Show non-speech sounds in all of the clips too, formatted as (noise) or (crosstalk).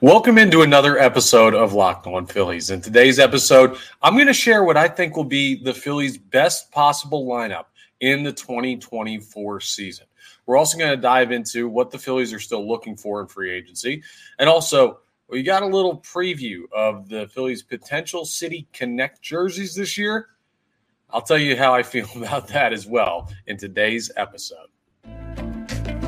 Welcome into another episode of Locked On Phillies. In today's episode, I'm going to share what I think will be the Phillies' best possible lineup in the 2024 season. We're also going to dive into what the Phillies are still looking for in free agency. And also, we got a little preview of the Phillies' potential City Connect jerseys this year. I'll tell you how I feel (laughs) about that as well in today's episode.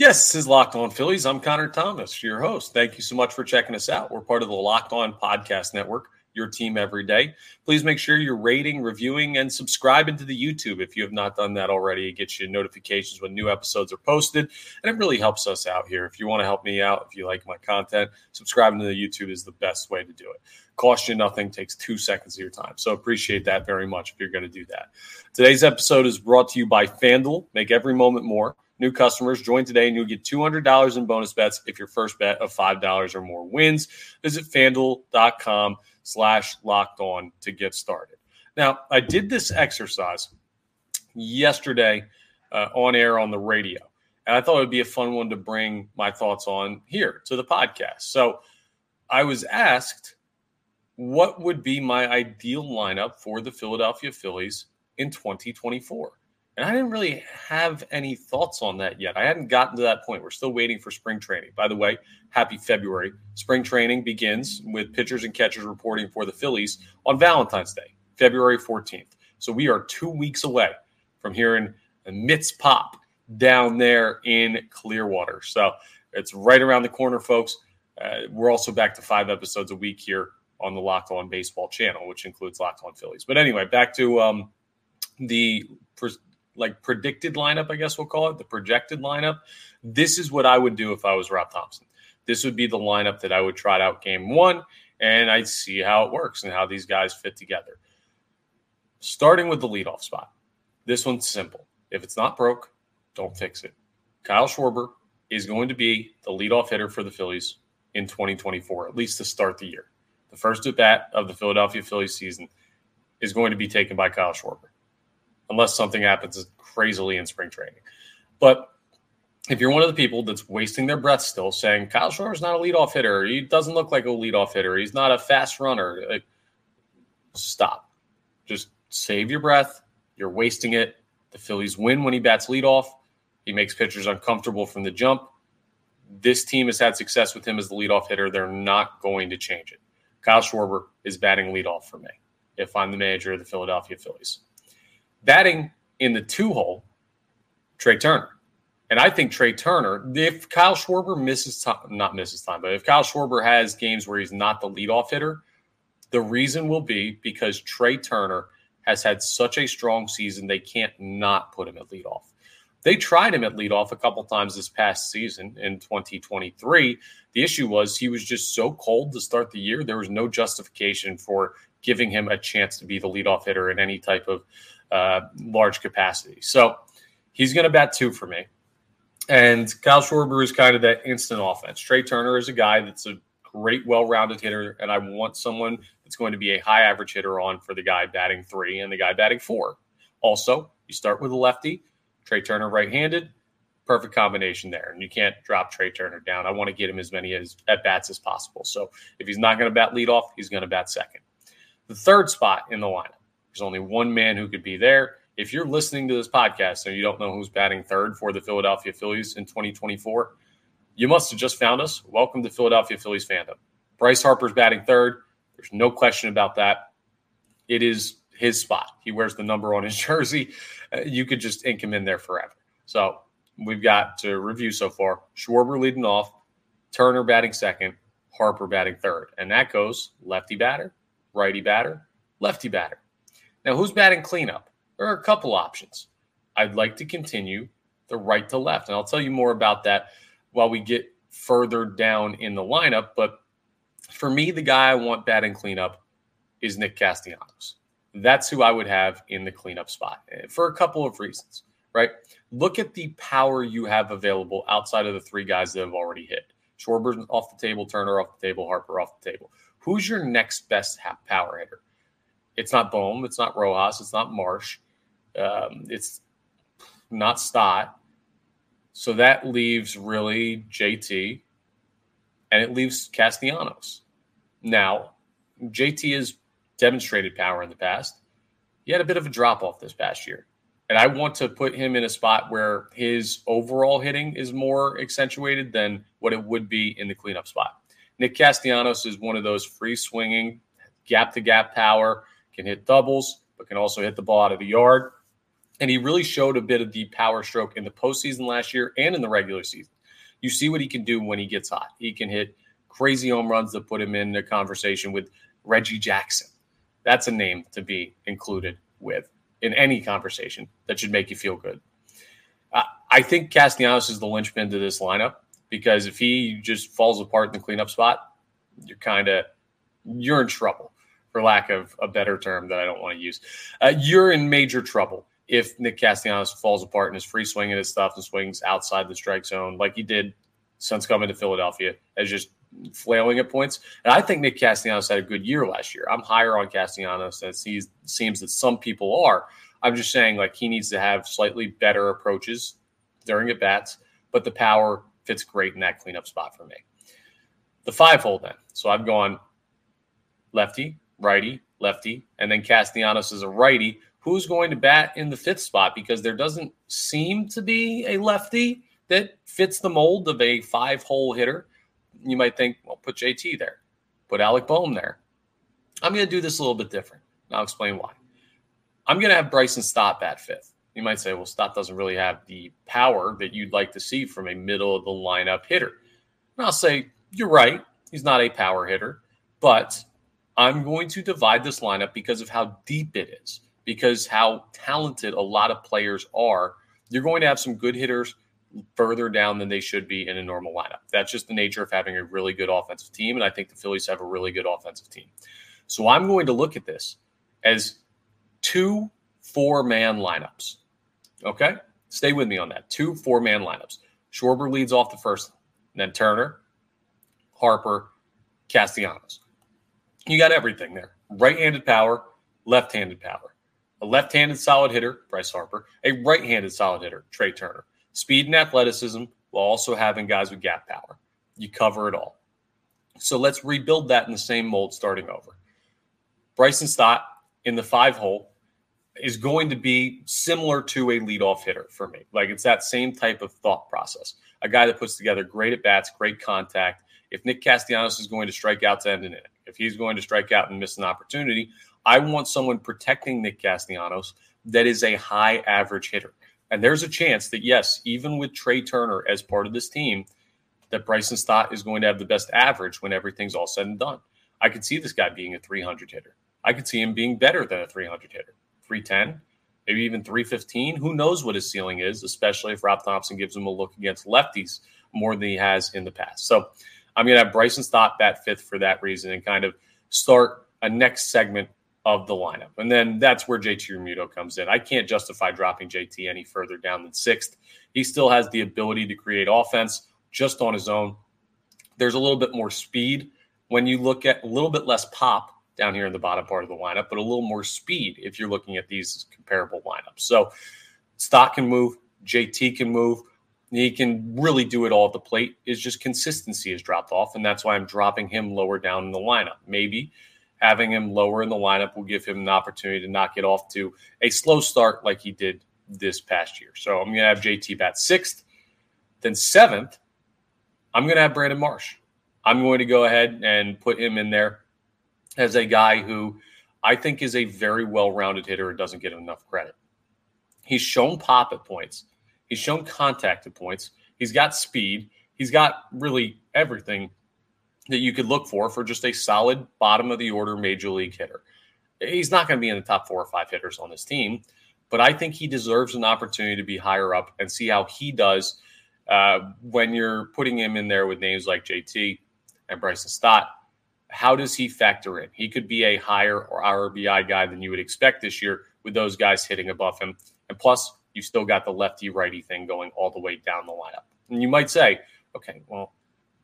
Yes, this is Locked On Phillies. I'm Connor Thomas, your host. Thank you so much for checking us out. We're part of the Locked On Podcast Network your team every day. Please make sure you're rating, reviewing, and subscribing to the YouTube if you have not done that already. It gets you notifications when new episodes are posted, and it really helps us out here. If you want to help me out, if you like my content, subscribing to the YouTube is the best way to do it. Cost you nothing, takes two seconds of your time. So appreciate that very much if you're going to do that. Today's episode is brought to you by FanDuel. Make every moment more. New customers join today and you'll get $200 in bonus bets if your first bet of $5 or more wins. Visit fanduel.com slash locked on to get started. Now, I did this exercise yesterday uh, on air on the radio, and I thought it would be a fun one to bring my thoughts on here to the podcast. So I was asked what would be my ideal lineup for the Philadelphia Phillies in 2024. And I didn't really have any thoughts on that yet. I hadn't gotten to that point. We're still waiting for spring training. By the way, happy February. Spring training begins with pitchers and catchers reporting for the Phillies on Valentine's Day, February 14th. So we are two weeks away from hearing a Mitts pop down there in Clearwater. So it's right around the corner, folks. Uh, we're also back to five episodes a week here on the Locked On Baseball channel, which includes Locked On Phillies. But anyway, back to um, the like predicted lineup, I guess we'll call it the projected lineup. This is what I would do if I was Rob Thomson. This would be the lineup that I would try out game one, and I'd see how it works and how these guys fit together. Starting with the leadoff spot. This one's simple. If it's not broke, don't fix it. Kyle Schwarber is going to be the leadoff hitter for the Phillies in 2024, at least to start the year. The first at bat of the Philadelphia Phillies season is going to be taken by Kyle Schwarber unless something happens crazily in spring training. But if you're one of the people that's wasting their breath still saying Kyle is not a leadoff hitter, he doesn't look like a leadoff hitter, he's not a fast runner, like, stop. Just save your breath. You're wasting it. The Phillies win when he bats leadoff. He makes pitchers uncomfortable from the jump. This team has had success with him as the leadoff hitter. They're not going to change it. Kyle Schwarber is batting leadoff for me if I'm the manager of the Philadelphia Phillies. Batting in the two hole, Trea Turner. And I think Trea Turner, if Kyle Schwarber misses time, not misses time, but if Kyle Schwarber has games where he's not the leadoff hitter, the reason will be because Trea Turner has had such a strong season, they can't not put him at leadoff. They tried him at leadoff a couple times this past season in 2023. The issue was he was just so cold to start the year. There was no justification for giving him a chance to be the leadoff hitter in any type of uh, large capacity. So he's going to bat two for me. And Kyle Schwarber is kind of that instant offense. Trea Turner is a guy that's a great, well rounded hitter. And I want someone that's going to be a high average hitter on for the guy batting three and the guy batting four. Also, you start with a lefty, Trea Turner right handed. Perfect combination there. And you can't drop Trea Turner down. I want to get him as many as, at bats as possible. So if he's not going to bat leadoff, he's going to bat second. The third spot in the lineup there's only one man who could be there. If you're listening to this podcast and you don't know who's batting third for the Philadelphia Phillies in 2024, you must have just found us. Welcome to Philadelphia Phillies fandom. Bryce Harper's batting third. There's no question about that. It is his spot. He wears the number on his (laughs) jersey. Uh, you could just ink him in there forever. So we've got to review so far. Schwarber leading off, Turner batting second, Harper batting third. And that goes lefty batter, righty batter, lefty batter. Now, who's batting cleanup? There are a couple options. I'd like to continue the right to left, and I'll tell you more about that while we get further down in the lineup. But for me, the guy I want batting cleanup is Nick Castellanos. That's who I would have in the cleanup spot eh, for a couple of reasons, right? Look at the power you have available outside of the three guys that have already hit. Schwarber off the table, Turner off the table, Harper off the table. Who's your next best power hitter? It's not Bohm, it's not Rojas, it's not Marsh, um, it's not Stott. So that leaves really JT and it leaves Castellanos. Now, JT has demonstrated power in the past. He had a bit of a drop off this past year. And I want to put him in a spot where his overall hitting is more accentuated than what it would be in the cleanup spot. Nick Castellanos is one of those free swinging, gap to gap power, can hit doubles, but can also hit the ball out of the yard. And he really showed a bit of the power stroke in the postseason last year and in the regular season. You see what he can do when he gets hot. He can hit crazy home runs that put him in a conversation with Reggie Jackson. That's a name to be included with in any conversation that should make you feel good. I think Castellanos is the linchpin to this lineup because if he just falls apart in the cleanup spot, you're kind of you're in trouble, for lack of a better term that I don't want to use. Uh, you're in major trouble if Nick Castellanos falls apart and is free swinging his stuff and swings outside the strike zone like he did since coming to Philadelphia as just flailing at points. And I think Nick Castellanos had a good year last year. I'm higher on Castellanos than it seems that some people are. I'm just saying, like, he needs to have slightly better approaches during at bats, but the power fits great in that cleanup spot for me. The five hole then. So I've gone lefty, righty, lefty, and then Castellanos is a righty. Who's going to bat in the fifth spot? Because there doesn't seem to be a lefty that fits the mold of a five hole hitter you might think, well, put JT there, put Alec Bohm there. I'm going to do this a little bit different. I'll explain why. I'm going to have Bryson Stott bat fifth. You might say, well, Stott doesn't really have the power that you'd like to see from a middle of the lineup hitter. And I'll say, you're right. He's not a power hitter, but I'm going to divide this lineup because of how deep it is, because how talented a lot of players are. You're going to have some good hitters further down than they should be in a normal lineup. That's just the nature of having a really good offensive team. And I think the Phillies have a really good offensive team. So I'm going to look at this as two four man lineups. Okay? Stay with me on that. Two four man lineups. Schwarber leads off the first, then Turner, Harper, Castellanos. You got everything there right handed power, left handed power. A left handed solid hitter, Bryce Harper. A right handed solid hitter, Trea Turner speed and athleticism while also having guys with gap power. You cover it all. So let's rebuild that in the same mold starting over. Bryson Stott in the five hole is going to be similar to a leadoff hitter for me. Like it's that same type of thought process. A guy that puts together great at bats, great contact. If Nick Castellanos is going to strike out to end an inning, if he's going to strike out and miss an opportunity, I want someone protecting Nick Castellanos that is a high average hitter. And there's a chance that, yes, even with Trea Turner as part of this team, that Bryson Stott is going to have the best average when everything's all said and done. I could see this guy being a 300 hitter. I could see him being better than a 300 hitter, 310, maybe even 315. Who knows what his ceiling is, especially if Rob Thomson gives him a look against lefties more than he has in the past. So I'm going to have Bryson Stott bat fifth for that reason and kind of start a next segment of the lineup. And then that's where JT Realmuto comes in. I can't justify dropping JT any further down than sixth. He still has the ability to create offense just on his own. There's a little bit more speed when you look at a little bit less pop down here in the bottom part of the lineup, but a little more speed if you're looking at these comparable lineups. So Stott can move, JT can move. He can really do it all at the plate. Is just consistency has dropped off, and that's why I'm dropping him lower down in the lineup. Maybe having him lower in the lineup will give him an opportunity to not get off to a slow start like he did this past year. So I'm going to have JT bat sixth. Then seventh, I'm going to have Brandon Marsh. I'm going to go ahead and put him in there as a guy who I think is a very well rounded hitter and doesn't get enough credit. He's shown pop at points, he's shown contact at points, he's got speed, he's got really everything that you could look for for just a solid bottom of the order major league hitter. He's not going to be in the top four or five hitters on this team, but I think he deserves an opportunity to be higher up and see how he does uh, when you're putting him in there with names like JT and Bryson Stott how does he factor in? He could be a higher or RBI guy than you would expect this year with those guys hitting above him. And plus, you still got the lefty righty thing going all the way down the lineup. And you might say, okay, well,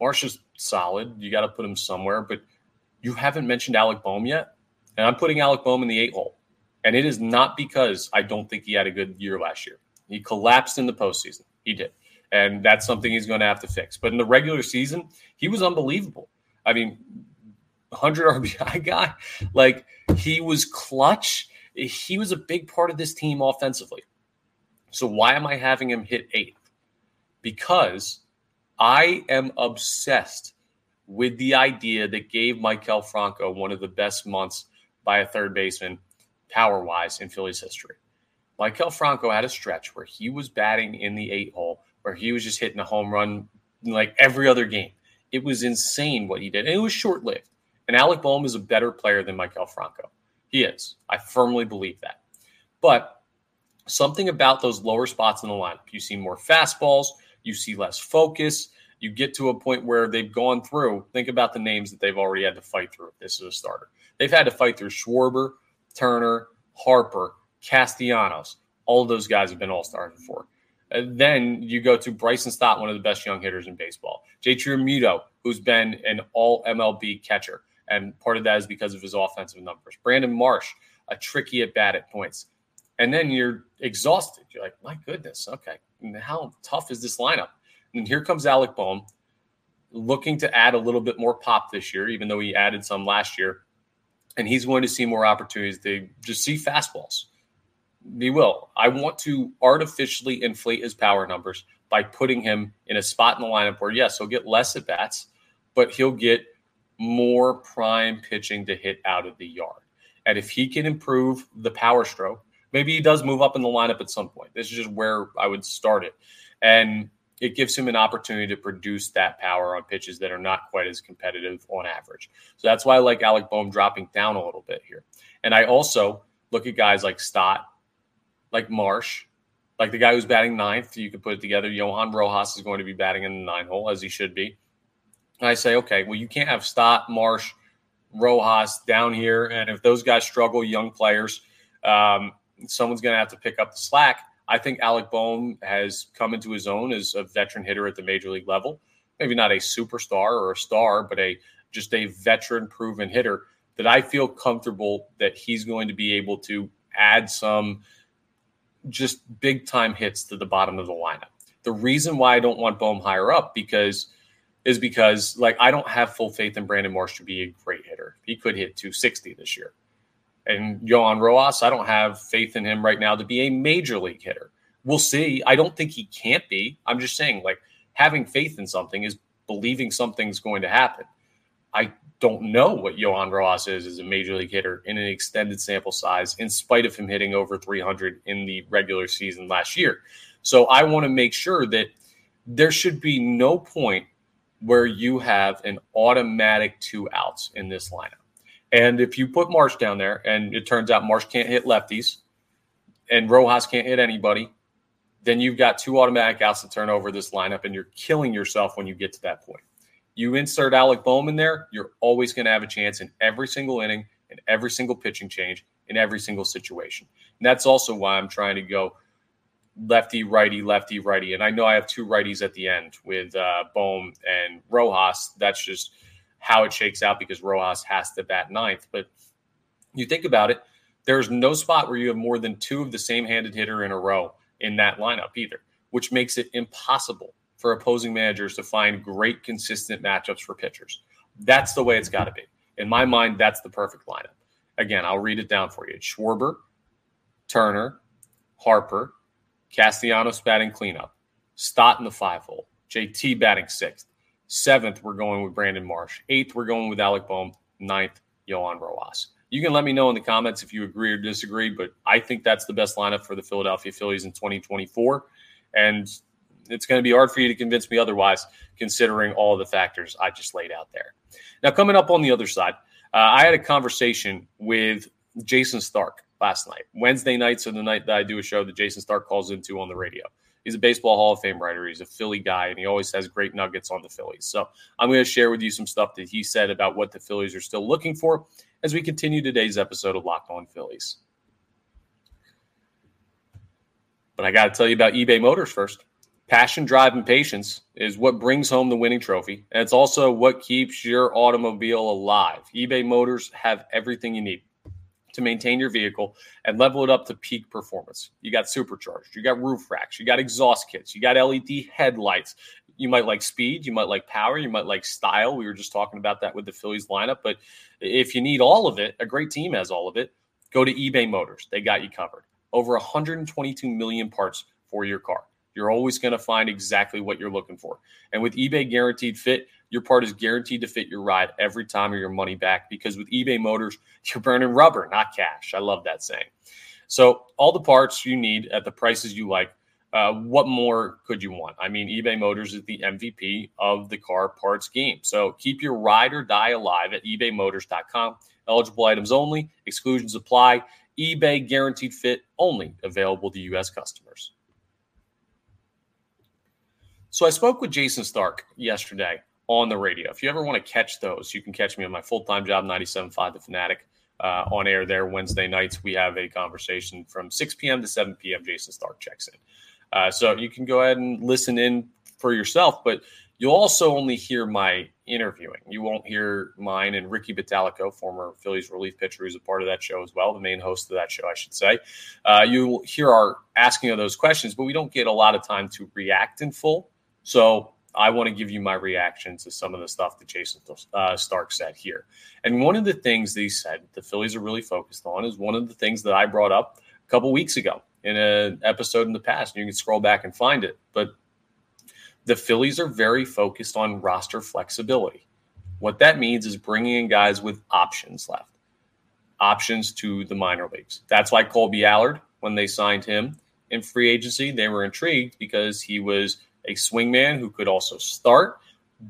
Marsh is solid. You got to put him somewhere, but you haven't mentioned Alec Bohm yet. And I'm putting Alec Bohm in the eight hole. And it is not because I don't think he had a good year last year. He collapsed in the postseason. He did. And that's something he's going to have to fix. But in the regular season, he was unbelievable. I mean, 100 RBI guy. Like he was clutch. He was a big part of this team offensively. So why am I having him hit eighth? Because I am obsessed with the idea that gave Maikel Franco one of the best months by a third baseman power wise in Phillies history. Maikel Franco had a stretch where he was batting in the eight hole, where he was just hitting a home run like every other game. It was insane what he did. And it was short lived. And Alec Bohm is a better player than Maikel Franco. He is. I firmly believe that. But something about those lower spots in the lineup, you see more fastballs, you see less focus. You get to a point where they've gone through. Think about the names that they've already had to fight through. This is a starter. They've had to fight through Schwarber, Turner, Harper, Castellanos. All those guys have been all stars before. And then you go to Bryson Stott, one of the best young hitters in baseball. JT Realmuto, who's been an all MLB catcher. And part of that is because of his offensive numbers. Brandon Marsh, a tricky at bat at points. And then you're exhausted. You're like, my goodness, okay. How tough is this lineup? And here comes Alec Bohm looking to add a little bit more pop this year, even though he added some last year. And he's going to see more opportunities to just see fastballs. He will. I want to artificially inflate his power numbers by putting him in a spot in the lineup where, yes, he'll get less at bats, but he'll get more prime pitching to hit out of the yard. And if he can improve the power stroke, maybe he does move up in the lineup at some point. This is just where I would start it. And it gives him an opportunity to produce that power on pitches that are not quite as competitive on average. So that's why I like Alec Bohm dropping down a little bit here. And I also look at guys like Stott, like Marsh, like the guy who's batting ninth. You could put it together. Johan Rojas is going to be batting in the nine hole as he should be. And I say, okay, well, you can't have Stott, Marsh, Rojas down here. And if those guys struggle, young players, um, someone's going to have to pick up the slack. I think Alec Bohm has come into his own as a veteran hitter at the major league level. Maybe not a superstar or a star, but a just a veteran proven hitter that I feel comfortable that he's going to be able to add some just big time hits to the bottom of the lineup. The reason why I don't want Bohm higher up because is because like I don't have full faith in Brandon Marsh to be a great hitter. He could hit 260 this year. And Johan Rojas, I don't have faith in him right now to be a major league hitter. We'll see. I don't think he can't be. I'm just saying, like, having faith in something is believing something's going to happen. I don't know what Johan Rojas is as a major league hitter in an extended sample size, in spite of him hitting over 300 in the regular season last year. So I want to make sure that there should be no point where you have an automatic two outs in this lineup. And if you put Marsh down there and it turns out Marsh can't hit lefties and Rojas can't hit anybody, then you've got two automatic outs to turn over this lineup and you're killing yourself when you get to that point. You insert Alec Bohm in there, you're always going to have a chance in every single inning, in every single pitching change, in every single situation. And that's also why I'm trying to go lefty, righty, lefty, righty. And I know I have two righties at the end with uh, Bohm and Rojas. That's just – how it shakes out because Rojas has to bat ninth. But you think about it, there's no spot where you have more than two of the same handed hitter in a row in that lineup either, which makes it impossible for opposing managers to find great, consistent matchups for pitchers. That's the way it's got to be. In my mind, that's the perfect lineup. Again, I'll read it down for you. It's Schwarber, Turner, Harper, Castellanos batting cleanup, Stott in the five hole, JT batting sixth, Seventh, we're going with Brandon Marsh. Eighth, we're going with Alec Bohm. Ninth, Johan Rojas. You can let me know in the comments if you agree or disagree, but I think that's the best lineup for the Philadelphia Phillies in 2024. And it's going to be hard for you to convince me otherwise, considering all the factors I just laid out there. Now, coming up on the other side, uh, I had a conversation with Jayson Stark last night. Wednesday nights are the night that I do a show that Jayson Stark calls into on the radio. He's a baseball Hall of Fame writer. He's a Philly guy, and he always has great nuggets on the Phillies. So I'm going to share with you some stuff that he said about what the Phillies are still looking for as we continue today's episode of Locked On Phillies. But I got to tell you about eBay Motors first. Passion, drive, and patience is what brings home the winning trophy. And it's also what keeps your automobile alive. eBay Motors have everything you need to maintain your vehicle and level it up to peak performance. You got supercharged, you got roof racks, you got exhaust kits, you got LED headlights. You might like speed, you might like power, you might like style. We were just talking about that with the Phillies lineup. But if you need all of it, a great team has all of it. Go to eBay Motors, they got you covered. Over 122 million parts for your car. You're always going to find exactly what you're looking for. And with eBay Guaranteed Fit, your part is guaranteed to fit your ride every time or your money back because with eBay Motors, (laughs) you're burning rubber, not cash. I love that saying. So, all the parts you need at the prices you like. Uh, what more could you want? I mean, eBay Motors is the MVP of the car parts game. So keep your ride or die alive at ebaymotors.com. Eligible items only, exclusions apply. eBay guaranteed fit only available to U.S. customers. So I spoke with Jayson Stark yesterday on the radio. If you ever want to catch those, you can catch me on my full time job, 97.5 The Fanatic, uh, on air there Wednesday nights. We have a conversation from 6 p.m. to 7 p.m. Jayson Stark checks in. Uh, so you can go ahead and listen in for yourself, but you'll also only hear my interviewing. You won't hear mine and Ricky Bottalico, former Phillies relief pitcher, who's a part of that show as well, the main host of that show, I should say. Uh, you'll hear our asking of those questions, but we don't get a lot of time to react in full so I want to give you my reaction to some of the stuff that Jayson uh, Stark said here. And one of the things that he said the Phillies are really focused on is one of the things that I brought up a couple weeks ago in an episode in the past. You can scroll back and find it. But the Phillies are very focused on roster flexibility. What that means is bringing in guys with options left, options to the minor leagues. That's why Kolby Allard, when they signed him in free agency, they were intrigued because he was – a swingman who could also start,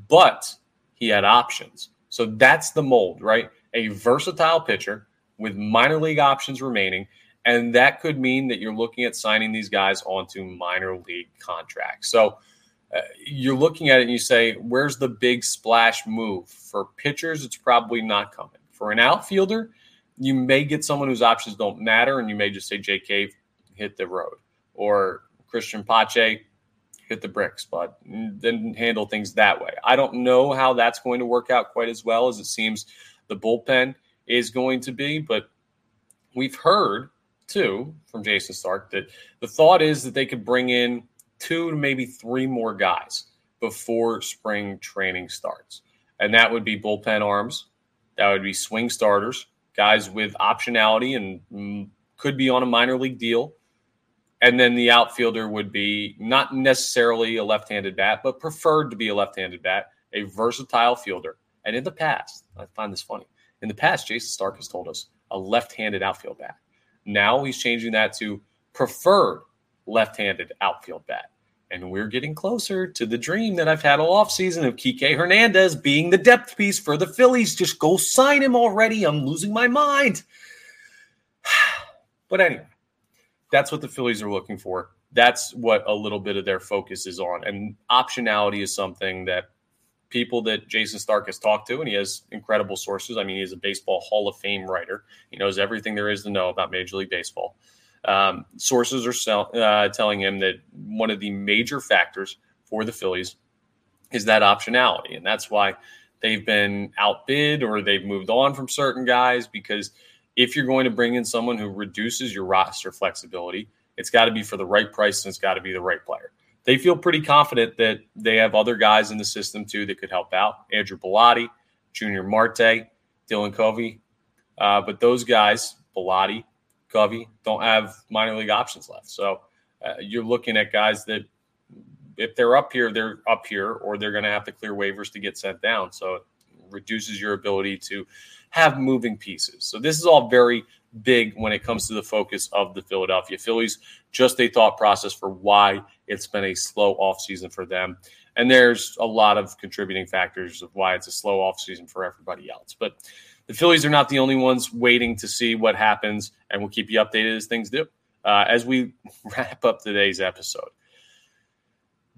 but he had options. So that's the mold, right? A versatile pitcher with minor league options remaining. And that could mean that you're looking at signing these guys onto minor league contracts. So uh, you're looking at it and you say, where's the big splash move? For pitchers, it's probably not coming. For an outfielder, you may get someone whose options don't matter, and you may just say, JK, hit the road. Or Cristian Pache, hit the bricks, but then handle things that way. I don't know how that's going to work out quite as well as it seems the bullpen is going to be, but we've heard too from Jayson Stark that the thought is that they could bring in two to maybe three more guys before spring training starts. And that would be bullpen arms, that would be swing starters, guys with optionality and mm, could be on a minor league deal and then the outfielder would be not necessarily a left handed bat, but preferred to be a left handed bat, a versatile fielder. And in the past, I find this funny. In the past, Jayson Stark has told us a left handed outfield bat. Now he's changing that to preferred left handed outfield bat. And we're getting closer to the dream that I've had all offseason of Kike Hernandez being the depth piece for the Phillies. Just go sign him already. I'm losing my mind. (sighs) but anyway, that's what the Phillies are looking for. That's what a little bit of their focus is on. And optionality is something that people that Jayson Stark has talked to, and he has incredible sources. I mean, he's a baseball Hall of Fame writer. He knows everything there is to know about Major League Baseball. Um, sources are sell, uh, telling him that one of the major factors for the Phillies is that optionality. And that's why they've been outbid or they've moved on from certain guys because – if you're going to bring in someone who reduces your roster flexibility, it's got to be for the right price and it's got to be the right player. They feel pretty confident that they have other guys in the system too that could help out. Andrew Bellatti, Yunior Marte, Dylan Covey. Uh, but those guys, Bellatti, Covey, don't have minor league options left. So uh, you're looking at guys that if they're up here, they're up here, or they're going to have to clear waivers to get sent down. So it reduces your ability to have moving pieces. So this is all very big when it comes to the focus of the Philadelphia Phillies. Just a thought process for why it's been a slow offseason for them. And there's a lot of contributing factors of why it's a slow offseason for everybody else. But the Phillies are not the only ones waiting to see what happens, and we'll keep you updated as things do. Uh, as we (laughs) wrap up today's episode,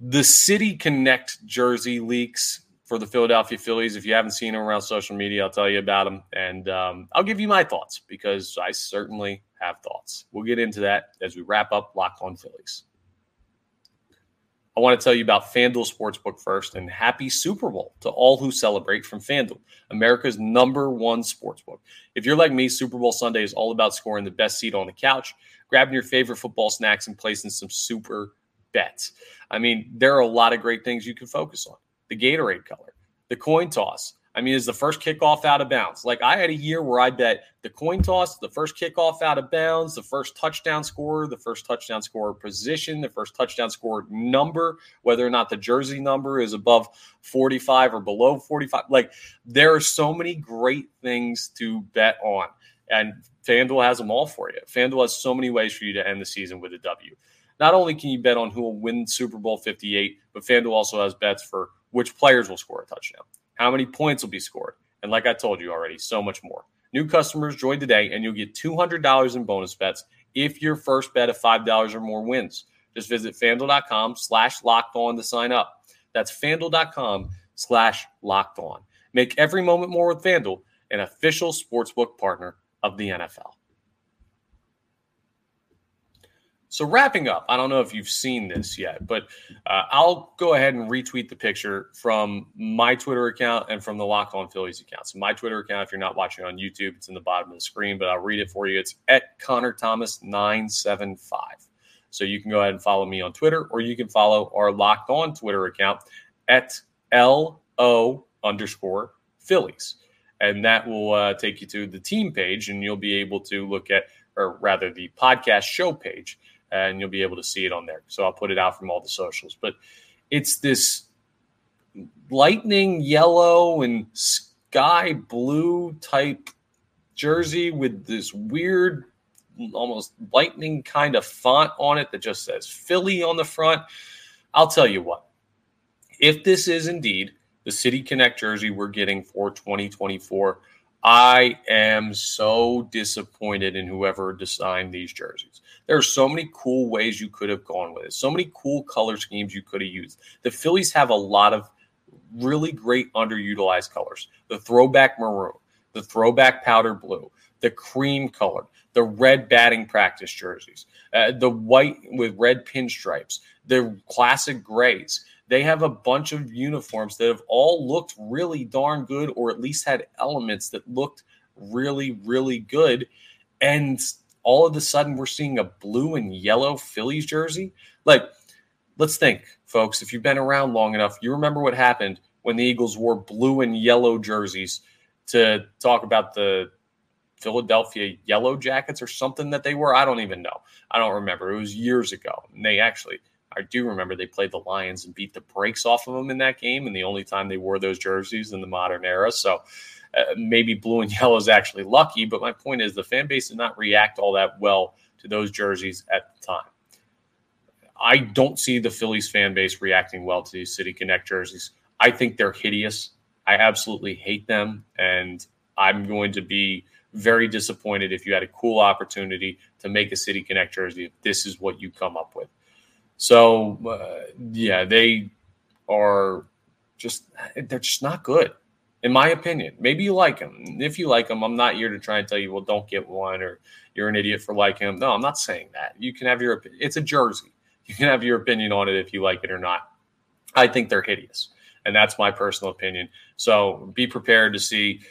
The City Connect jersey leaks for the Philadelphia Phillies. If you haven't seen them around social media, I'll tell you about them. And um, I'll give you my thoughts because I certainly have thoughts. We'll get into that as we wrap up Locked on Phillies. I want to tell you about FanDuel Sportsbook first and happy Super Bowl to all who celebrate from FanDuel, America's number one sportsbook. If you're like me, Super Bowl Sunday is all about scoring the best seat on the couch, grabbing your favorite football snacks, and placing some super bets. I mean, there are a lot of great things you can focus on the Gatorade color, the coin toss. I mean, is the first kickoff out of bounds? Like I had a year where I bet the coin toss, the first kickoff out of bounds, the first touchdown scorer, the first touchdown scorer position, the first touchdown scorer number, whether or not the jersey number is above 45 or below 45. Like there are so many great things to bet on. And FanDuel has them all for you. FanDuel has so many ways for you to end the season with a W. Not only can you bet on who will win Super Bowl 58, but FanDuel also has bets for which players will score a touchdown, how many points will be scored, and like I told you already, so much more. New customers join today and you'll get $200 in bonus bets if your first bet of $5 or more wins. Just visit fanduel.com slash locked on to sign up. That's fanduel.com slash locked on. Make every moment more with FanDuel, an official sportsbook partner of the NFL. So, wrapping up, I don't know if you've seen this yet, but uh, I'll go ahead and retweet the picture from my Twitter account and from the Lock On Phillies account. So, my Twitter account, if you're not watching on YouTube, it's in the bottom of the screen, but I'll read it for you. It's at Connor Thomas 975. So, you can go ahead and follow me on Twitter, or you can follow our Locked On Twitter account at LO underscore Phillies. And that will uh, take you to the team page, and you'll be able to look at, or rather, the podcast show page and you'll be able to see it on there. So I'll put it out from all the socials. But it's this lightning yellow and sky blue type jersey with this weird, almost lightning kind of font on it that just says Philly on the front. I'll tell you what, if this is indeed the City Connect jersey we're getting for 2024, I am so disappointed in whoever designed these jerseys. There are so many cool ways you could have gone with it, so many cool color schemes you could have used. The Phillies have a lot of really great underutilized colors the throwback maroon, the throwback powder blue, the cream colored, the red batting practice jerseys, uh, the white with red pinstripes, the classic grays. They have a bunch of uniforms that have all looked really darn good, or at least had elements that looked really, really good. And all of a sudden, we're seeing a blue and yellow Phillies jersey. Like, let's think, folks. If you've been around long enough, you remember what happened when the Eagles wore blue and yellow jerseys to talk about the Philadelphia Yellow Jackets or something that they were. I don't even know. I don't remember. It was years ago. And they actually I do remember they played the Lions and beat the brakes off of them in that game, and the only time they wore those jerseys in the modern era. So uh, maybe blue and (laughs) yellow is actually lucky, but my point is the fan base did not react all that well to those jerseys at the time. I don't see the Phillies fan base reacting well to these City Connect jerseys. I think they're hideous. I absolutely hate them, and I'm going to be very disappointed if you had a cool opportunity to make a City Connect jersey if this is what you come up with. So uh, yeah, they are just they're just not good, in my opinion. Maybe you like them. If you like them, I'm not here to try and tell you, well, don't get one or you're an idiot for liking them. No, I'm not saying that. You can have your. It's a jersey. You can have your opinion on it if you like it or not. I think they're hideous, and that's my personal opinion. So be prepared to see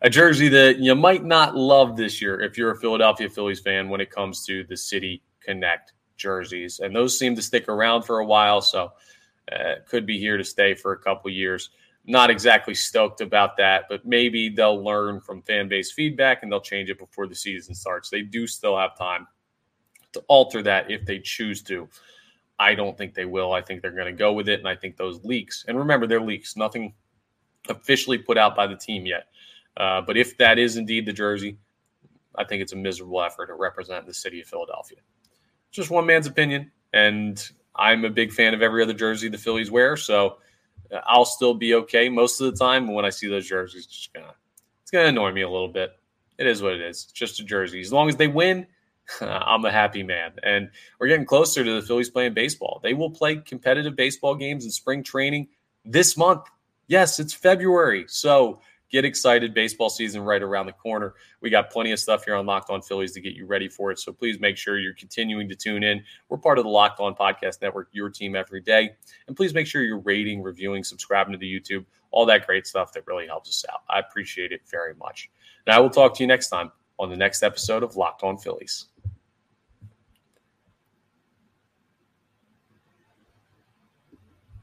a jersey that you might not love this year if you're a Philadelphia Phillies fan when it comes to the City Connect jerseys, and those seem to stick around for a while. So uh, could be here to stay for a couple years. Not exactly stoked about that, but maybe they'll learn from fan base feedback and they'll change it before the season starts. They do still have time to alter that if they choose to. I don't think they will. I think they're going to go with it. And I think those leaks, and remember, they're leaks, nothing officially put out by the team yet. Uh, but if that is indeed the jersey, I think it's a miserable effort to represent the city of Philadelphia just one man's opinion. And I'm a big fan of every other jersey the Phillies wear. So uh, I'll still be okay most of the time. When I see those jerseys, it's just gonna it's gonna annoy me a little bit. It is what it is. It's just a jersey. As long as they win, (laughs) I'm a happy man. And we're getting closer to the Phillies playing baseball. They will play competitive baseball games in spring training this month. Yes, it's February. So get excited. Baseball season right around the corner. We got plenty of stuff here on Locked On Phillies to get you ready for it. So please make sure you're continuing to tune in. We're part of the Locked On Podcast Network, your team every day. And please make sure you're rating, reviewing, subscribing to the YouTube, all that great stuff that really helps us out. I appreciate it very much. And I will talk to you next time on the next episode of Locked On Phillies.